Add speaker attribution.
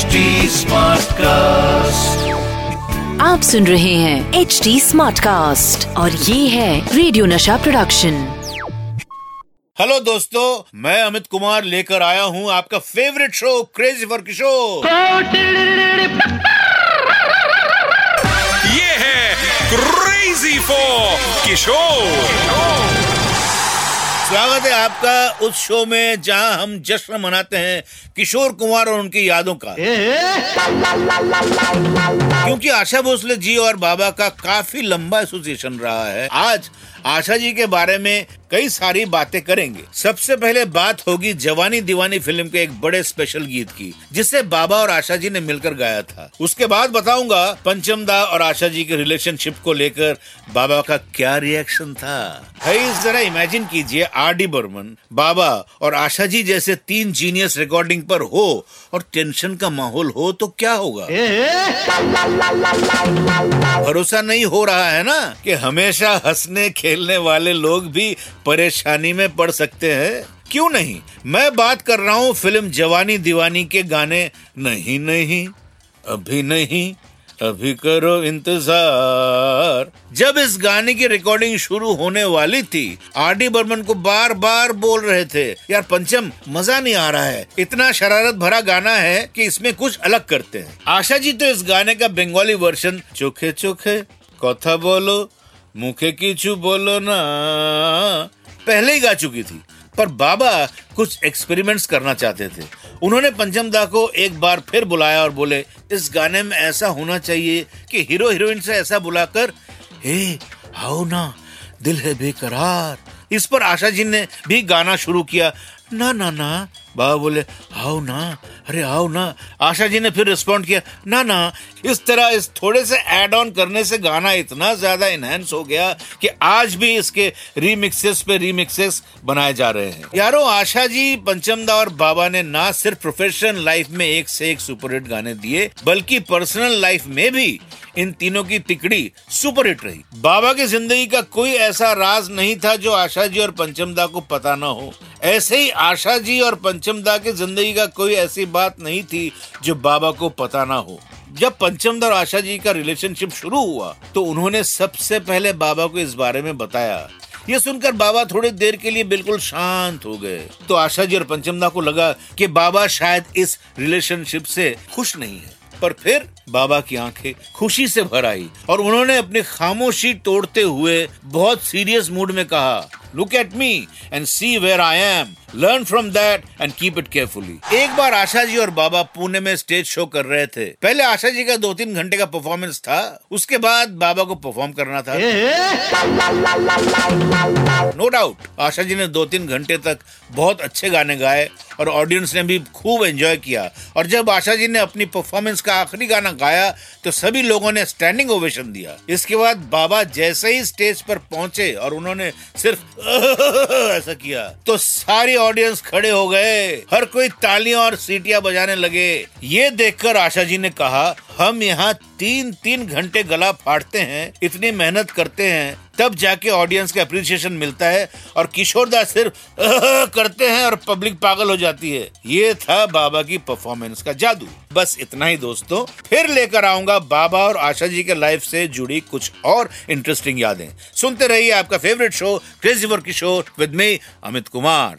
Speaker 1: HD cast
Speaker 2: आप सुन रहे हैं एच डी स्मार्ट कास्ट और ये है रेडियो नशा प्रोडक्शन
Speaker 3: हेलो दोस्तों मैं अमित कुमार लेकर आया हूँ आपका favourite show crazy for Kishore
Speaker 4: ये है क्रेजी फॉर किशोर
Speaker 3: स्वागत है आपका उस शो में जहाँ हम जश्न मनाते हैं किशोर कुमार और उनकी यादों का। क्योंकि आशा भोसले जी और बाबा का काफ़ी लंबा एसोसिएशन रहा है आज आशा जी के बारे में कई सारी बातें करेंगे। सबसे पहले बात होगी जवानी दीवानी फ़िल्म के एक बड़े स्पेशल गीत की जिसे बाबा और आशा जी ने मिलकर गाया था। उसके बाद बताऊँगा पंचमदा और आशा जी के रिलेशनशिप को लेकर बाबा का क्या रिएक्शन था। भाई जरा इमेजिन कीजिए आर डी बर्मन बाबा और आशा जी जैसे तीन जीनियस रिकॉर्डिंग पर हो और टेंशन का माहौल हो तो क्या होगा? भरोसा नहीं हो रहा है ना कि हमेशा हंसने खेलने वाले लोग भी परेशानी में पड़ सकते हैं? क्यों नहीं? मैं बात कर रहा हूँ फ़िल्म जवानी दीवानी के गाने। नहीं नहीं अभी नहीं। अभी करो इंतज़ार। जब इस गाने की रिकॉर्डिंग शुरू होने वाली थी, आर डी बर्मन को बार बार बोल रहे थे, यार पंचम, मज़ा नहीं आ रहा है। इतना शरारत भरा गाना है कि इसमें कुछ अलग करते हैं। आशा जी तो इस गाने का बंगाली वर्जन चोखे चोखे, कथा बोलो, मुखे कीचू बोलो ना। पहले ही गा चुकी थी। पर बाबा कुछ एक्सपेरिमेंट्स करना चाहते थे। उन्होंने पंचम दा को एक बार फिर बुलाया और बोले, इस गाने में ऐसा होना चाहिए कि हीरो हीरोइन से ऐसा बुलाकर, हे, आओ ना, दिल है बेकरार। इस पर आशा जी ने भी गाना शुरू किया। ना ना ना बाबा बोले, आओ ना, अरे आओ ना। आशा जी ने फिर रिस्पॉन्ड किया, ना ना, इस तरह इस थोड़े से एड ऑन करने से गाना इतना ज़्यादा इनहेंस हो गया कि आज भी इसके रीमिक्सेस पे रीमिक्सेस बनाए जा रहे हैं। यारो, आशा जी पंचमदा और बाबा ने ना सिर्फ़ प्रोफेशनल लाइफ में एक से एक सुपरहिट गाने दिए, बल्कि पर्सनल लाइफ में भी इन तीनों की तिकड़ी सुपरहिट रही। बाबा की ज़िंदगी का कोई ऐसा राज नहीं था जो आशा जी और पंचमदा को पता न हो। ऐसे ही आशा जी और पंचमदा की ज़िंदगी का कोई ऐसी बात नहीं थी जो बाबा को पता ना हो। जब पंचमदा और आशा जी का रिलेशनशिप शुरू हुआ तो उन्होंने सबसे पहले बाबा को इस बारे में बताया। ये सुनकर बाबा थोड़ी देर के लिए बिल्कुल शांत हो गए। तो आशा जी और पंचमदा को लगा कि बाबा शायद इस रिलेशनशिप से खुश नहीं है। पर फिर बाबा की आँखें खुशी से भर आई और उन्होंने अपनी खामोशी तोड़ते हुए बहुत सीरियस मूड में कहा look at me and see where I am learn from that and keep it carefully एक बार आशा जी और बाबा पुणे में स्टेज शो कर रहे थे। पहले आशा जी का दो तीन घंटे का परफॉर्मेंस था उसके बाद बाबा को परफॉर्म करना था। नो डाउट आशा जी ने दो तीन घंटे तक बहुत अच्छे गाने गाए और ऑडियंस ने भी खूब एंजॉय किया। और जब आशा जी ने अपनी परफॉर्मेंस का आखिरी गाना गाया तो सभी लोगों ने स्टैंडिंग ओवेशन दिया। इसके बाद बाबा जैसे ही स्टेज पर पहुँचे और उन्होंने सिर्फ़ ऐसा किया। तो सारी ऑडियंस खड़े हो गए। हर कोई तालियाँ और सीटियाँ बजाने लगे। ये देखकर आशा जी ने कहा हम यहाँ तीन तीन घंटे गला फाड़ते हैं, इतनी मेहनत करते हैं, तब जाके ऑडियंस का अप्रिसिएशन मिलता है और किशोरदास सिर्फ़ करते हैं और पब्लिक पागल हो जाती है। ये था बाबा की परफॉर्मेंस का जादू। बस इतना ही दोस्तों। फिर लेकर आऊँगा बाबा और आशा जी के लाइफ से जुड़ी कुछ और इंटरेस्टिंग यादें। सुनते रहिए आपका favourite show crazy for Kishore with me Amit Kumar